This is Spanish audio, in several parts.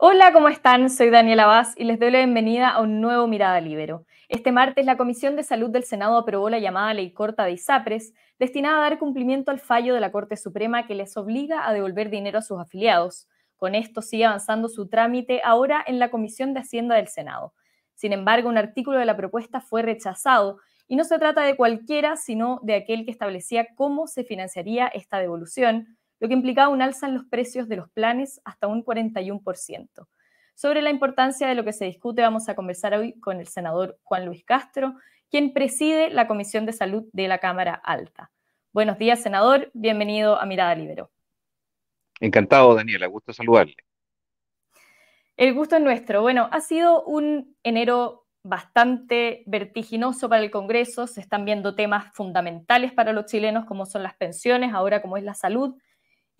Hola, ¿cómo están? Soy Daniela Vaz y les doy la bienvenida a un nuevo Mirada Libero. Este martes, la Comisión de Salud del Senado aprobó la llamada Ley Corta de ISAPRES, destinada a dar cumplimiento al fallo de la Corte Suprema que les obliga a devolver dinero a sus afiliados. Con esto sigue avanzando su trámite ahora en la Comisión de Hacienda del Senado. Sin embargo, un artículo de la propuesta fue rechazado y no se trata de cualquiera, sino de aquel que establecía cómo se financiaría esta devolución, lo que implicaba un alza en los precios de los planes hasta un 41%. Sobre la importancia de lo que se discute vamos a conversar hoy con el senador Juan Luis Castro, quien preside la Comisión de Salud de la Cámara Alta. Buenos días, senador. Bienvenido a Mirada Libero. Encantado, Daniela. Gusto saludarle. El gusto es nuestro. Bueno, ha sido un enero bastante vertiginoso para el Congreso. Se están viendo temas fundamentales para los chilenos, como son las pensiones, ahora como es la salud.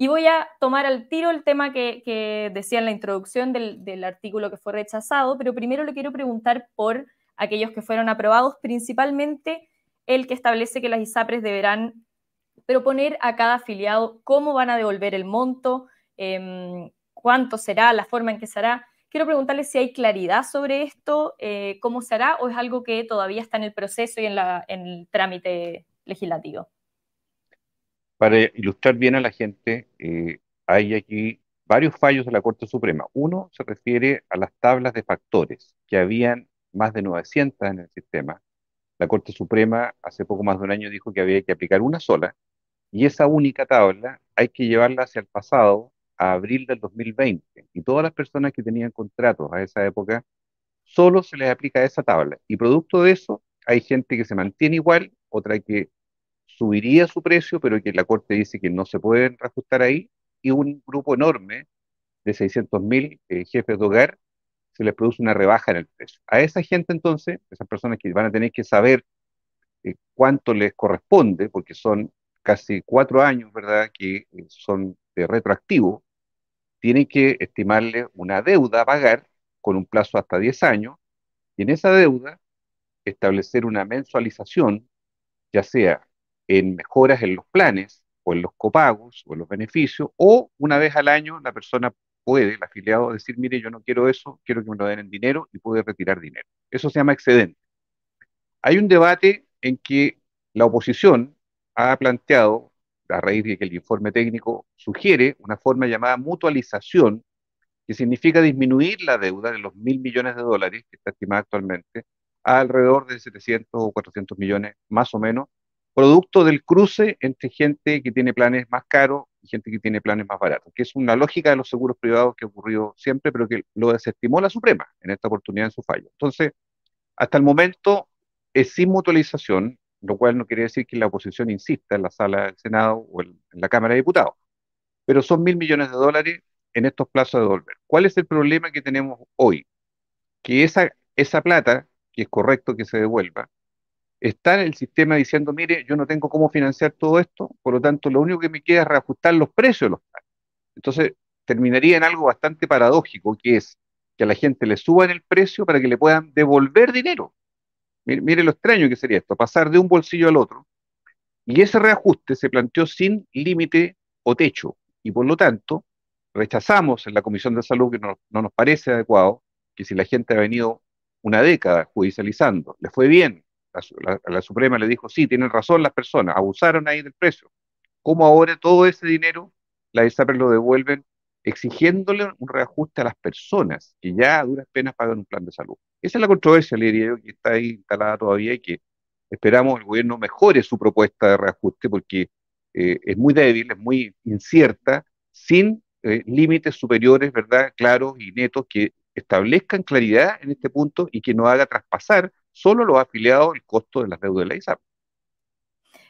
Y voy a tomar al tiro el tema que, decía en la introducción del, artículo que fue rechazado, pero primero le quiero preguntar por aquellos que fueron aprobados, principalmente el que establece que las ISAPRES deberán proponer a cada afiliado cómo van a devolver el monto, em, cuánto será, la forma en que se hará. Quiero preguntarle si hay claridad sobre esto, eh, cómo se hará, o es algo que todavía está en el proceso y en el trámite legislativo. Para ilustrar bien a la gente, eh, hay aquí varios fallos de la Corte Suprema. Uno se refiere a las tablas de factores, que habían más de 900 en el sistema. La Corte Suprema hace poco más de un año dijo que había que aplicar una sola, y esa única tabla hay que llevarla hacia el pasado, a abril del 2020. Y todas las personas que tenían contratos a esa época, solo se les aplica esa tabla. Y producto de eso, hay gente que se mantiene igual, otra que subiría su precio, pero que la Corte dice que no se pueden reajustar ahí, y un grupo enorme de 600.000 eh, jefes de hogar se les produce una rebaja en el precio. A esa gente entonces, esas personas que van a tener que saber eh, cuánto les corresponde, porque son casi cuatro años, ¿verdad?, que eh, son de retroactivo, tienen que estimarle una deuda a pagar con un plazo hasta 10 años, y en esa deuda establecer una mensualización, ya sea en mejoras en los planes o en los copagos o en los beneficios, o una vez al año la persona puede, el afiliado, decir, mire, yo no quiero eso, quiero que me lo den en dinero y puede retirar dinero. Eso se llama excedente. Hay un debate en que la oposición ha planteado, a raíz de que el informe técnico sugiere una forma llamada mutualización, que significa disminuir la deuda de los mil millones de dólares, que está estimada actualmente, a alrededor de 700 o 400 millones más o menos, producto del cruce entre gente que tiene planes más caros y gente que tiene planes más baratos, que es una lógica de los seguros privados que ocurrió siempre, pero que lo desestimó la Suprema en esta oportunidad en su fallo. Entonces, hasta el momento es sin mutualización, lo cual no quiere decir que la oposición insista en la sala del Senado o en la Cámara de Diputados, pero son mil millones de dólares en estos plazos de devolver. ¿Cuál es el problema que tenemos hoy? Que esa, esa plata, que es correcto que se devuelva, está el sistema diciendo, mire, yo no tengo cómo financiar todo esto, por lo tanto, lo único que me queda es reajustar los precios de los planes. Entonces, terminaría en algo bastante paradójico, que es que a la gente le suban el precio para que le puedan devolver dinero. Mire, lo extraño que sería esto, pasar de un bolsillo al otro. Y ese reajuste se planteó sin límite o techo. Y por lo tanto, rechazamos en la Comisión de Salud que no, no nos parece adecuado que si la gente ha venido una década judicializando, le fue bien, la, Suprema le dijo, sí, tienen razón las personas, abusaron ahí del precio. ¿Cómo ahora todo ese dinero la ISAPRES lo devuelven exigiéndole un reajuste a las personas que ya a duras penas pagan un plan de salud? Esa es la controversia, le diría yo, que está ahí instalada todavía y que esperamos el gobierno mejore su propuesta de reajuste porque eh, es muy débil, es muy incierta, sin eh, límites superiores, ¿verdad?, claros y netos que establezcan claridad en este punto y que no haga traspasar solo los afiliados el costo de las deudas de la ISAP.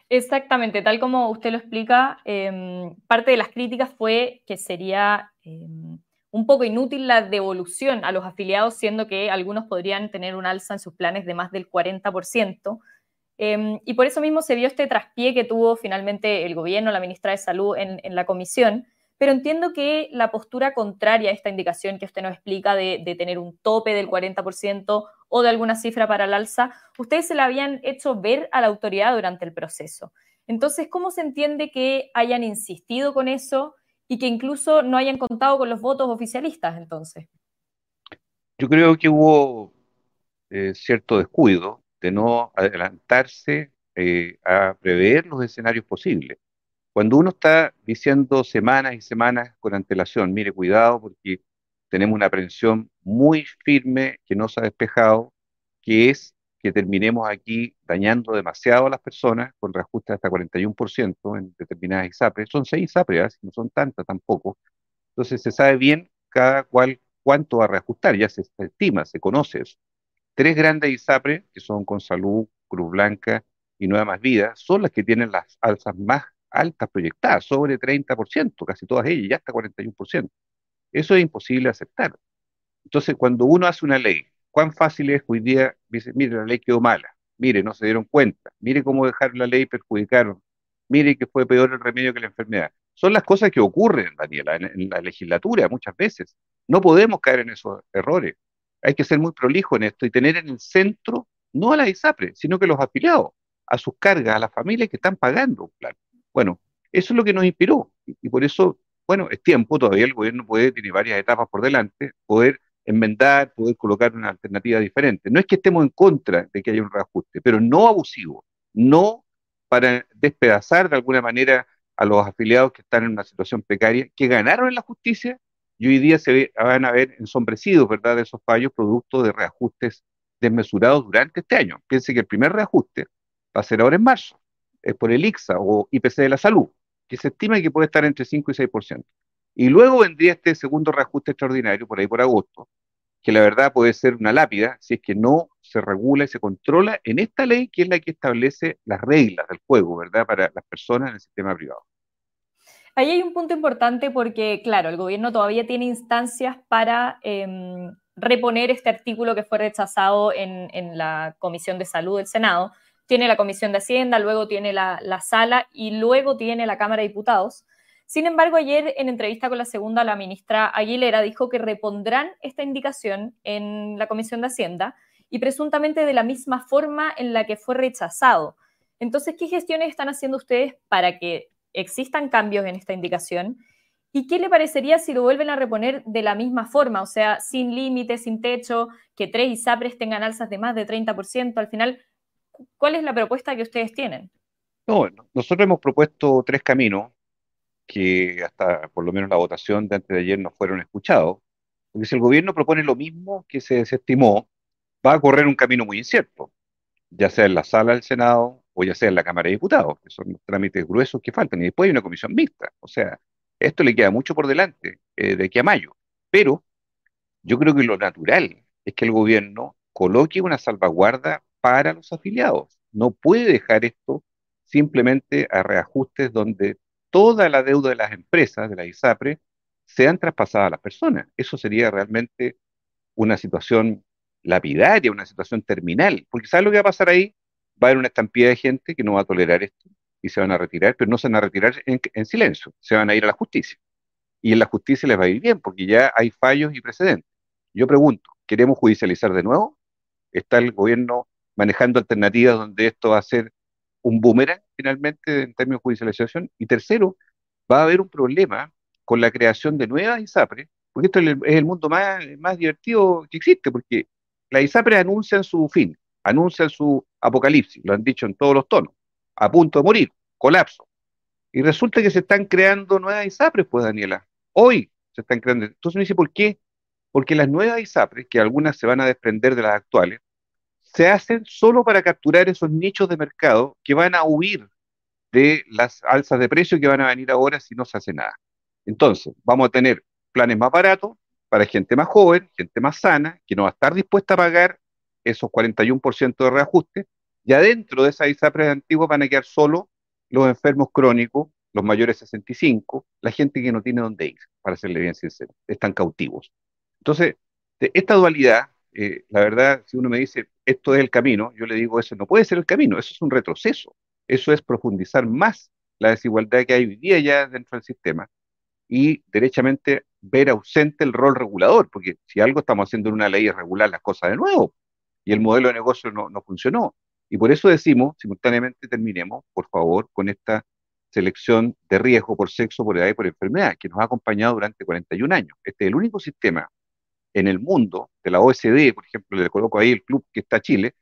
Exactamente, tal como usted lo explica, em, parte de las críticas fue que sería em, un poco inútil la devolución a los afiliados, siendo que algunos podrían tener un alza en sus planes de más del 40%. Em, y por eso mismo se vio este traspié que tuvo finalmente el gobierno, la ministra de Salud en, en la comisión, pero entiendo que la postura contraria a esta indicación que usted nos explica de, tener un tope del 40% o de alguna cifra para el alza, ustedes se la habían hecho ver a la autoridad durante el proceso. Entonces, ¿cómo se entiende que hayan insistido con eso y que incluso no hayan contado con los votos oficialistas entonces. Yo creo que hubo eh, cierto descuido de no adelantarse eh, a prever los escenarios posibles. Cuando uno está diciendo semanas y semanas con antelación, mire, cuidado porque tenemos una aprensión muy firme que no se ha despejado, que es que terminemos aquí dañando demasiado a las personas con reajustes hasta 41% en determinadas ISAPRES. Son seis ISAPRES, no son tantas tampoco. Entonces se sabe bien cada cual cuánto va a reajustar, ya se estima, se conoce eso. Tres grandes ISAPRES, que son con Salud, Cruz Blanca y Nueva Más Vida, son las que tienen las alzas más altas proyectadas, sobre 30%, casi todas ellas, ya hasta 41%. Eso es imposible aceptar. Entonces, cuando uno hace una ley, ¿cuán fácil es hoy día? Dice, mire, la ley quedó mala, mire, no se dieron cuenta, mire cómo dejar la ley perjudicaron, mire que fue peor el remedio que la enfermedad. Son las cosas que ocurren, Daniela, en, la legislatura muchas veces. No podemos caer en esos errores. Hay que ser muy prolijo en esto y tener en el centro no a la ISAPRE, sino que los afiliados, a sus cargas, a las familias que están pagando un plan. Bueno, eso es lo que nos inspiró y, por eso, bueno, es tiempo, todavía el gobierno puede, tiene varias etapas por delante, poder enmendar, poder colocar una alternativa diferente. No es que estemos en contra de que haya un reajuste, pero no abusivo, no para despedazar de alguna manera a los afiliados que están en una situación precaria, que ganaron en la justicia y hoy día se van a ver ensombrecidos, ¿verdad?, de esos fallos producto de reajustes desmesurados durante este año. Piense que el primer reajuste va a ser ahora en marzo, es por el ICSA o IPC de la salud, que se estima que puede estar entre 5 y 6%. Y luego vendría este segundo reajuste extraordinario, por ahí por agosto, que la verdad puede ser una lápida si es que no se regula y se controla en esta ley que es la que establece las reglas del juego, ¿verdad?, para las personas en el sistema privado. Ahí hay un punto importante porque, claro, el gobierno todavía tiene instancias para em, reponer este artículo que fue rechazado en, la Comisión de Salud del Senado. Tiene la Comisión de Hacienda, luego tiene la, la Sala y luego tiene la Cámara de Diputados. Sin embargo, ayer en entrevista con la segunda, la ministra Aguilera dijo que repondrán esta indicación en la Comisión de Hacienda y presuntamente de la misma forma en la que fue rechazado. Entonces, ¿qué gestiones están haciendo ustedes para que existan cambios en esta indicación? ¿Y qué le parecería si lo vuelven a reponer de la misma forma? O sea, sin límites, sin techo, que tres ISAPRES tengan alzas de más de 30%. Al final, ¿cuál es la propuesta que ustedes tienen? No, nosotros hemos propuesto tres caminos que hasta por lo menos la votación de antes de ayer no fueron escuchados. Porque si el gobierno propone lo mismo que se desestimó, va a correr un camino muy incierto, ya sea en la sala del Senado o ya sea en la Cámara de Diputados, que son los trámites gruesos que faltan, y después hay una comisión mixta. O sea, esto le queda mucho por delante eh, de aquí a mayo. Pero yo creo que lo natural es que el gobierno coloque una salvaguarda para los afiliados. No puede dejar esto simplemente a reajustes donde toda la deuda de las empresas, de la ISAPRE, sean traspasadas a las personas. Eso sería realmente una situación lapidaria, una situación terminal. Porque ¿sabes lo que va a pasar ahí? Va a haber una estampida de gente que no va a tolerar esto y se van a retirar, pero no se van a retirar en, silencio, se van a ir a la justicia. Y en la justicia les va a ir bien, porque ya hay fallos y precedentes. Yo pregunto, ¿queremos judicializar de nuevo? ¿Está el gobierno manejando alternativas donde esto va a ser un boomerang finalmente en términos de judicialización? Y tercero, va a haber un problema con la creación de nuevas ISAPRE, porque esto es el, mundo más, más divertido que existe, porque las ISAPRE anuncian su fin, anuncian su apocalipsis, lo han dicho en todos los tonos, a punto de morir, colapso. Y resulta que se están creando nuevas ISAPRES, pues Daniela, hoy se están creando. Entonces me dice, ¿por qué? Porque las nuevas ISAPRES, que algunas se van a desprender de las actuales, se hacen solo para capturar esos nichos de mercado que van a huir de las alzas de precio que van a venir ahora si no se hace nada. Entonces, vamos a tener planes más baratos para gente más joven, gente más sana, que no va a estar dispuesta a pagar esos 41% de reajuste, y adentro de esas ISAPRES antiguas van a quedar solo los enfermos crónicos, los mayores de 65, la gente que no tiene dónde ir, para serle bien sincero, están cautivos. Entonces, esta dualidad, eh, la verdad, si uno me dice, esto es el camino, yo le digo, eso no puede ser el camino, eso es un retroceso, eso es profundizar más la desigualdad que hay hoy día ya dentro del sistema y derechamente ver ausente el rol regulador, porque si algo estamos haciendo en una ley es regular las cosas de nuevo, y el modelo de negocio no, no funcionó. Y por eso decimos, simultáneamente terminemos, por favor, con esta selección de riesgo por sexo, por edad y por enfermedad, que nos ha acompañado durante 41 años. Este es el único sistema en el mundo, de la OSD, por ejemplo, le coloco ahí el club que está Chile,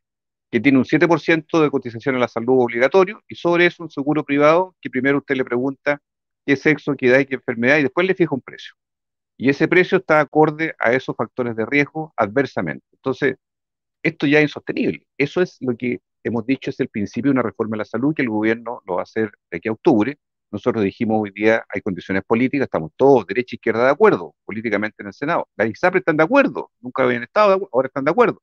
que tiene un 7% de cotización a la salud obligatorio y sobre eso un seguro privado que primero usted le pregunta qué sexo, qué edad y qué enfermedad y después le fija un precio. Y ese precio está acorde a esos factores de riesgo adversamente. Entonces, esto ya es insostenible. Eso es lo que hemos dicho es el principio de una reforma de la salud que el gobierno lo va a hacer de aquí a octubre. Nosotros dijimos hoy día hay condiciones políticas, estamos todos, derecha e izquierda, de acuerdo políticamente en el Senado. Las ISAPRE están de acuerdo, nunca habían estado, ahora están de acuerdo.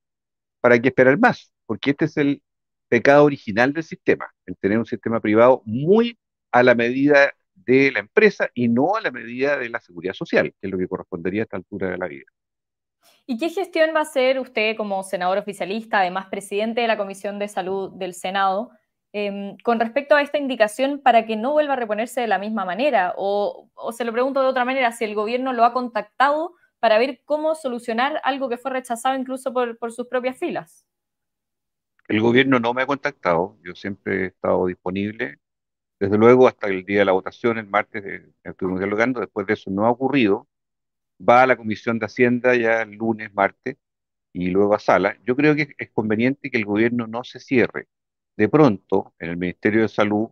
¿Para qué esperar más? Porque este es el pecado original del sistema, el tener un sistema privado muy a la medida de la empresa y no a la medida de la seguridad social, que es lo que correspondería a esta altura de la vida. ¿Y qué gestión va a hacer usted como senador oficialista, además presidente de la Comisión de Salud del Senado, em, con respecto a esta indicación para que no vuelva a reponerse de la misma manera? O, se lo pregunto de otra manera, si el gobierno lo ha contactado para ver cómo solucionar algo que fue rechazado incluso por, sus propias filas. El gobierno no me ha contactado, yo siempre he estado disponible. Desde luego, hasta el día de la votación, el martes, eh, estuvimos dialogando, después de eso no ha ocurrido va a la Comisión de Hacienda ya el lunes, martes, y luego a sala. Yo creo que es conveniente que el gobierno no se cierre. De pronto, en el Ministerio de Salud,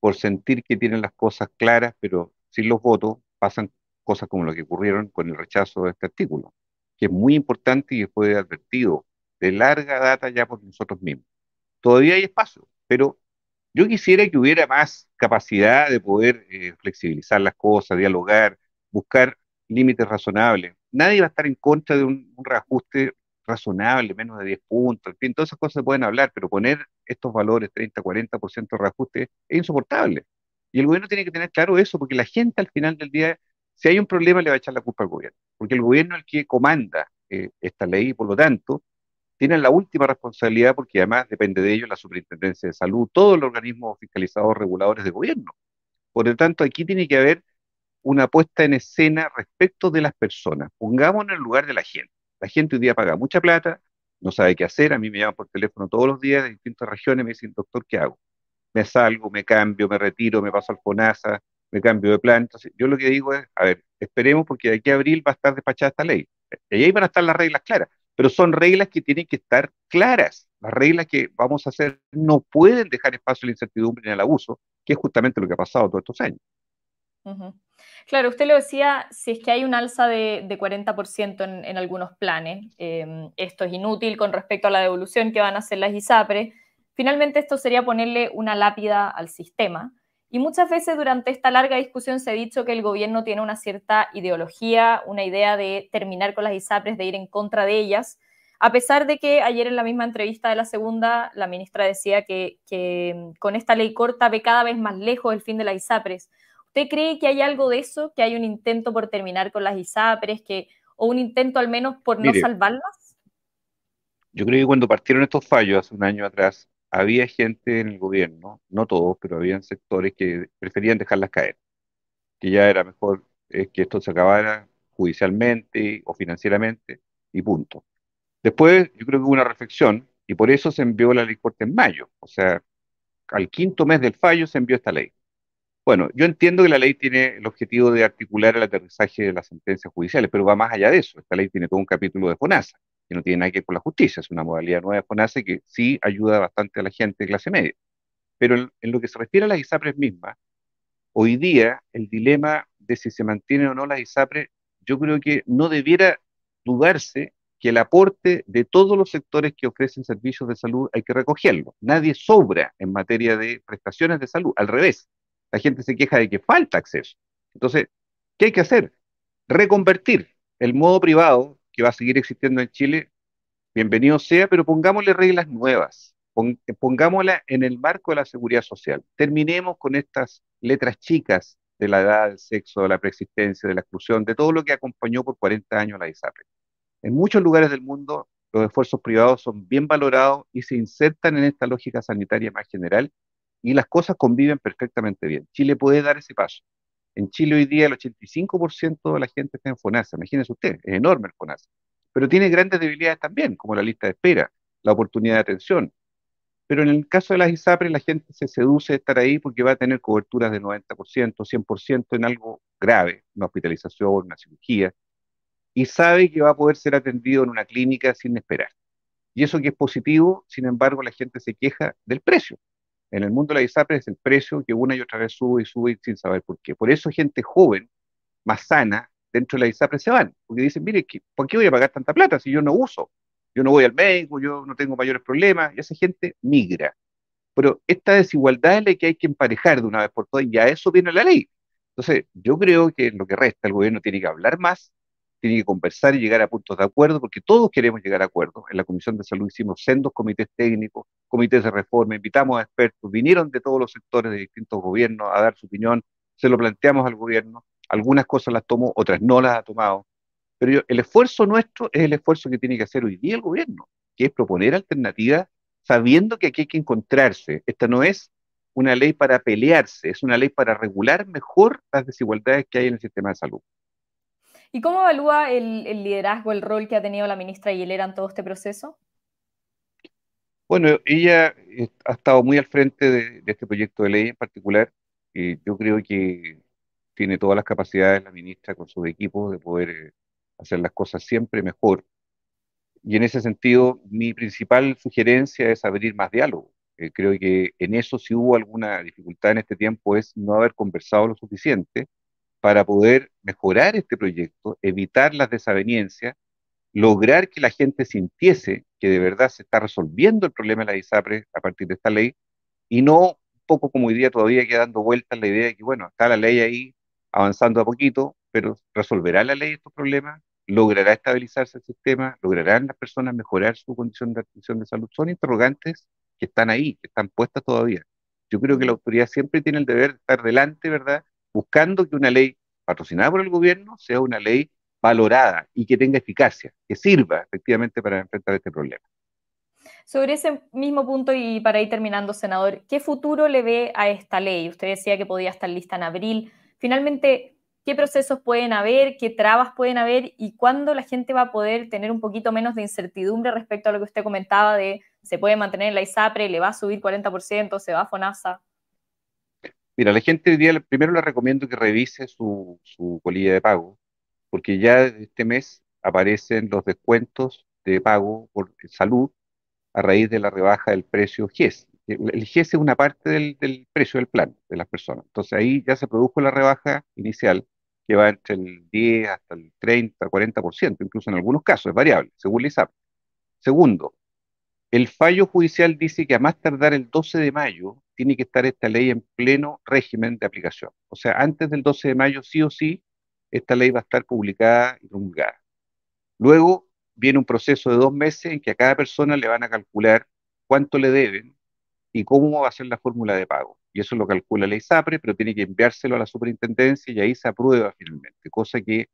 por sentir que tienen las cosas claras, pero sin los votos, pasan cosas como lo que ocurrieron con el rechazo de este artículo, que es muy importante y fue advertido de larga data ya por nosotros mismos. Todavía hay espacio, pero yo quisiera que hubiera más capacidad de poder eh, flexibilizar las cosas, dialogar, buscar límites razonables. Nadie va a estar en contra de un, reajuste razonable, menos de 10 puntos, en fin, todas esas cosas se pueden hablar, pero poner estos valores, 30, 40% de reajuste, es insoportable. Y el gobierno tiene que tener claro eso, porque la gente al final del día, si hay un problema, le va a echar la culpa al gobierno, porque el gobierno es el que comanda eh, esta ley y por lo tanto tiene la última responsabilidad, porque además depende de ello la Superintendencia de Salud, todos los organismos fiscalizados reguladores de gobierno. Por lo tanto, aquí tiene que haber una puesta en escena respecto de las personas. Pongámonos en el lugar de la gente. La gente hoy día paga mucha plata, no sabe qué hacer. A mí me llaman por teléfono todos los días de distintas regiones, me dicen, doctor, ¿qué hago? Me salgo, me cambio, me retiro, me paso al FONASA, me cambio de plan. Entonces, yo lo que digo es, a ver, esperemos porque de aquí a abril va a estar despachada esta ley. Y ahí van a estar las reglas claras, pero son reglas que tienen que estar claras. Las reglas que vamos a hacer no pueden dejar espacio a la incertidumbre ni al abuso, que es justamente lo que ha pasado todos estos años. Claro, usted lo decía, si es que hay un alza de, 40% en, algunos planes, em, esto es inútil con respecto a la devolución que van a hacer las ISAPRE, finalmente esto sería ponerle una lápida al sistema. Y muchas veces durante esta larga discusión se ha dicho que el gobierno tiene una cierta ideología, una idea de terminar con las ISAPRES, de ir en contra de ellas, a pesar de que ayer en la misma entrevista de la segunda, la ministra decía que, que em, con esta ley corta ve cada vez más lejos el fin de las ISAPRES. ¿Usted cree que hay algo de eso, que hay un intento por terminar con las ISAPRES, que, o un intento al menos por no salvarlas? Yo creo que cuando partieron estos fallos hace un año atrás, había gente en el gobierno, no todos, pero habían sectores que preferían dejarlas caer, que ya era mejor eh, que esto se acabara judicialmente o financieramente y punto. Después yo creo que hubo una reflexión y por eso se envió la ley corte en mayo, o sea, al quinto mes del fallo se envió esta ley. Bueno, yo entiendo que la ley tiene el objetivo de articular el aterrizaje de las sentencias judiciales, pero va más allá de eso. Esta ley tiene todo un capítulo de FONASA, que no tiene nada que ver con la justicia, es una modalidad nueva de FONASA que sí ayuda bastante a la gente de clase media. Pero en, lo que se refiere a las ISAPRES mismas, hoy día el dilema de si se mantiene o no las ISAPRES, yo creo que no debiera dudarse que el aporte de todos los sectores que ofrecen servicios de salud hay que recogerlo. Nadie sobra en materia de prestaciones de salud, al revés la gente se queja de que falta acceso. Entonces, ¿qué hay que hacer? Reconvertir el modo privado que va a seguir existiendo en Chile, bienvenido sea, pero pongámosle reglas nuevas, pongámosla en el marco de la seguridad social. Terminemos con estas letras chicas de la edad, del sexo, de la preexistencia, de la exclusión, de todo lo que acompañó por 40 años la ISAPRE. En muchos lugares del mundo, los esfuerzos privados son bien valorados y se insertan en esta lógica sanitaria más general y las cosas conviven perfectamente bien. Chile puede dar ese paso. En Chile hoy día el 85% de la gente está en FONASA, imagínense usted, es enorme el FONASA, pero tiene grandes debilidades también, como la lista de espera, la oportunidad de atención. Pero en el caso de las ISAPRES, la gente se seduce de estar ahí porque va a tener coberturas de 90%, 100% en algo grave, una hospitalización, una cirugía, y sabe que va a poder ser atendido en una clínica sin esperar. Y eso que es positivo, sin embargo, la gente se queja del precio. En el mundo de la ISAPRES es el precio que una y otra vez sube y sube sin saber por qué. Por eso gente joven, más sana, dentro de la ISAPRES se van, porque dicen, mire, ¿por qué voy a pagar tanta plata si yo no uso? yo no voy al médico, yo no tengo mayores problemas, y esa gente migra. Pero esta desigualdad es la que hay que emparejar de una vez por todas, y a eso viene la ley. Entonces, yo creo que lo que resta, el gobierno tiene que hablar más, tiene que conversar y llegar a puntos de acuerdo, porque todos queremos llegar a acuerdos. En la Comisión de Salud hicimos sendos comités técnicos, comités de reforma, invitamos a expertos, vinieron de todos los sectores de distintos gobiernos a dar su opinión, se lo planteamos al gobierno, algunas cosas las tomó, otras no las ha tomado. Pero el esfuerzo nuestro es el esfuerzo que tiene que hacer hoy día el gobierno, que es proponer alternativas sabiendo que aquí hay que encontrarse. Esta no es una ley para pelearse, es una ley para regular mejor las desigualdades que hay en el sistema de salud. ¿Y cómo evalúa el, liderazgo, el rol que ha tenido la ministra Aguilera en todo este proceso? Bueno, ella eh, ha estado muy al frente de, este proyecto de ley en particular. y yo creo que tiene todas las capacidades la ministra con sus equipos de poder eh, hacer las cosas siempre mejor. Y en ese sentido, mi principal sugerencia es abrir más diálogo. Eh, creo que en eso si hubo alguna dificultad en este tiempo es no haber conversado lo suficiente para poder mejorar este proyecto, evitar las desavenencias, lograr que la gente sintiese que de verdad se está resolviendo el problema de la ISAPRE a partir de esta ley y no un poco como hoy día todavía queda dando vueltas la idea de que, bueno, está la ley ahí avanzando a poquito, pero ¿resolverá la ley estos problemas? ¿Logrará estabilizarse el sistema? ¿Lograrán las personas mejorar su condición de atención de salud? Son interrogantes que están ahí, que están puestas todavía. Yo creo que la autoridad siempre tiene el deber de estar delante, ¿verdad? Buscando que una ley patrocinada por el gobierno sea una ley valorada y que tenga eficacia, que sirva efectivamente para enfrentar este problema. Sobre ese mismo punto y para ir terminando, senador, ¿qué futuro le ve a esta ley? Usted decía que podía estar lista en abril. Finalmente, qué procesos pueden haber, qué trabas pueden haber y cuándo la gente va a poder tener un poquito menos de incertidumbre respecto a lo que usted comentaba de se puede mantener la ISAPRE, le va a subir 40%, se va a FONASA. Mira, la gente día primero le recomiendo que revise su, su colilla de pago, porque ya este mes aparecen los descuentos de pago por salud a raíz de la rebaja del precio GES. El GES es una parte del, del, precio del plan de las personas. Entonces ahí ya se produjo la rebaja inicial que va entre el 10 hasta el 30, 40%, incluso en algunos casos, es variable, según la ISAP. Segundo, el fallo judicial dice que a más tardar el 12 de mayo tiene que estar esta ley en pleno régimen de aplicación. O sea, antes del 12 de mayo, sí o sí, esta ley va a estar publicada y promulgada. Luego viene un proceso de dos meses en que a cada persona le van a calcular cuánto le deben y cómo va a ser la fórmula de pago y eso lo calcula la ISAPRE, pero tiene que enviárselo a la superintendencia y ahí se aprueba finalmente, cosa que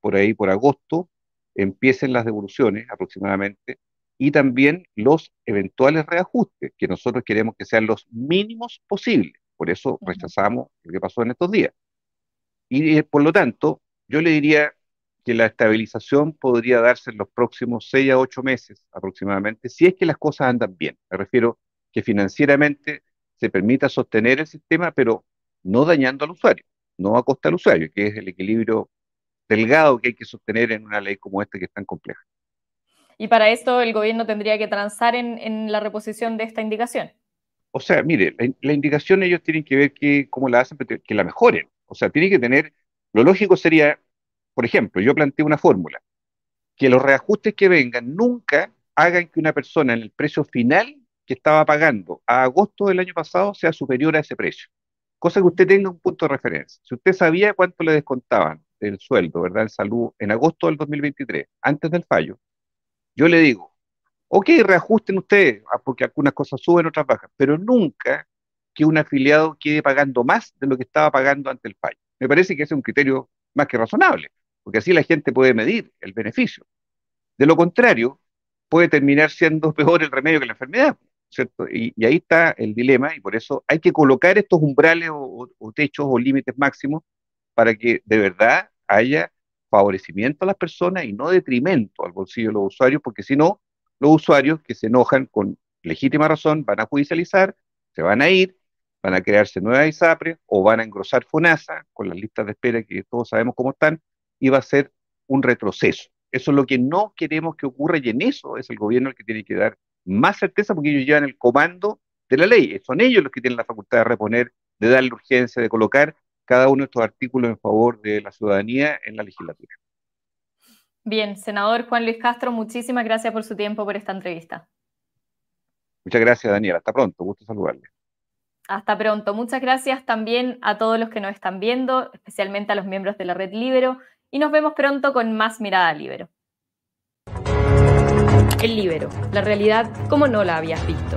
por ahí, por agosto, empiecen las devoluciones aproximadamente y también los eventuales reajustes, que nosotros queremos que sean los mínimos posibles. Por eso rechazamos lo que pasó en estos días. Y eh, por lo tanto, yo le diría que la estabilización podría darse en los próximos seis a ocho meses aproximadamente, si es que las cosas andan bien. Me refiero que financieramente se permita sostener el sistema, pero no dañando al usuario, no a costa del usuario, que es el equilibrio delgado que hay que sostener en una ley como esta que es tan compleja. Y para esto el gobierno tendría que transar en, la reposición de esta indicación. O sea, mire, la, indicación ellos tienen que ver que, cómo la hacen, que la mejoren. O sea, tiene que tener, lo lógico sería, por ejemplo, yo planteé una fórmula, que los reajustes que vengan nunca hagan que una persona en el precio final que estaba pagando a agosto del año pasado sea superior a ese precio. Cosa que usted tenga un punto de referencia. Si usted sabía cuánto le descontaban el sueldo, ¿verdad? El salud en agosto del 2023, antes del fallo, yo le digo, ok, reajusten ustedes, ah, porque algunas cosas suben, otras bajan, pero nunca que un afiliado quede pagando más de lo que estaba pagando ante el fallo. Me parece que ese es un criterio más que razonable, porque así la gente puede medir el beneficio. De lo contrario, puede terminar siendo peor el remedio que la enfermedad. Y, ahí está el dilema y por eso hay que colocar estos umbrales o, techos o límites máximos para que de verdad haya favorecimiento a las personas y no detrimento al bolsillo de los usuarios, porque si no, los usuarios que se enojan con legítima razón, van a judicializar, se van a ir, van a crearse nuevas ISAPRES o van a engrosar FONASA con las listas de espera que todos sabemos cómo están y va a ser un retroceso. Eso es lo que no queremos que ocurra y en eso es el gobierno el que tiene que dar más certeza porque ellos llevan el comando de la ley. Son ellos los que tienen la facultad de reponer, de darle urgencia, de colocar cada uno de estos artículos en favor de la ciudadanía en la legislatura. Bien, senador Juan Luis Castro, muchísimas gracias por su tiempo, por esta entrevista. Muchas gracias, Daniel. Hasta pronto. Gusto saludarle. Hasta pronto. Muchas gracias también a todos los que nos están viendo, especialmente a los miembros de la Red Libero, y nos vemos pronto con más Mirada Libero. El Libero, la realidad como no la habías visto.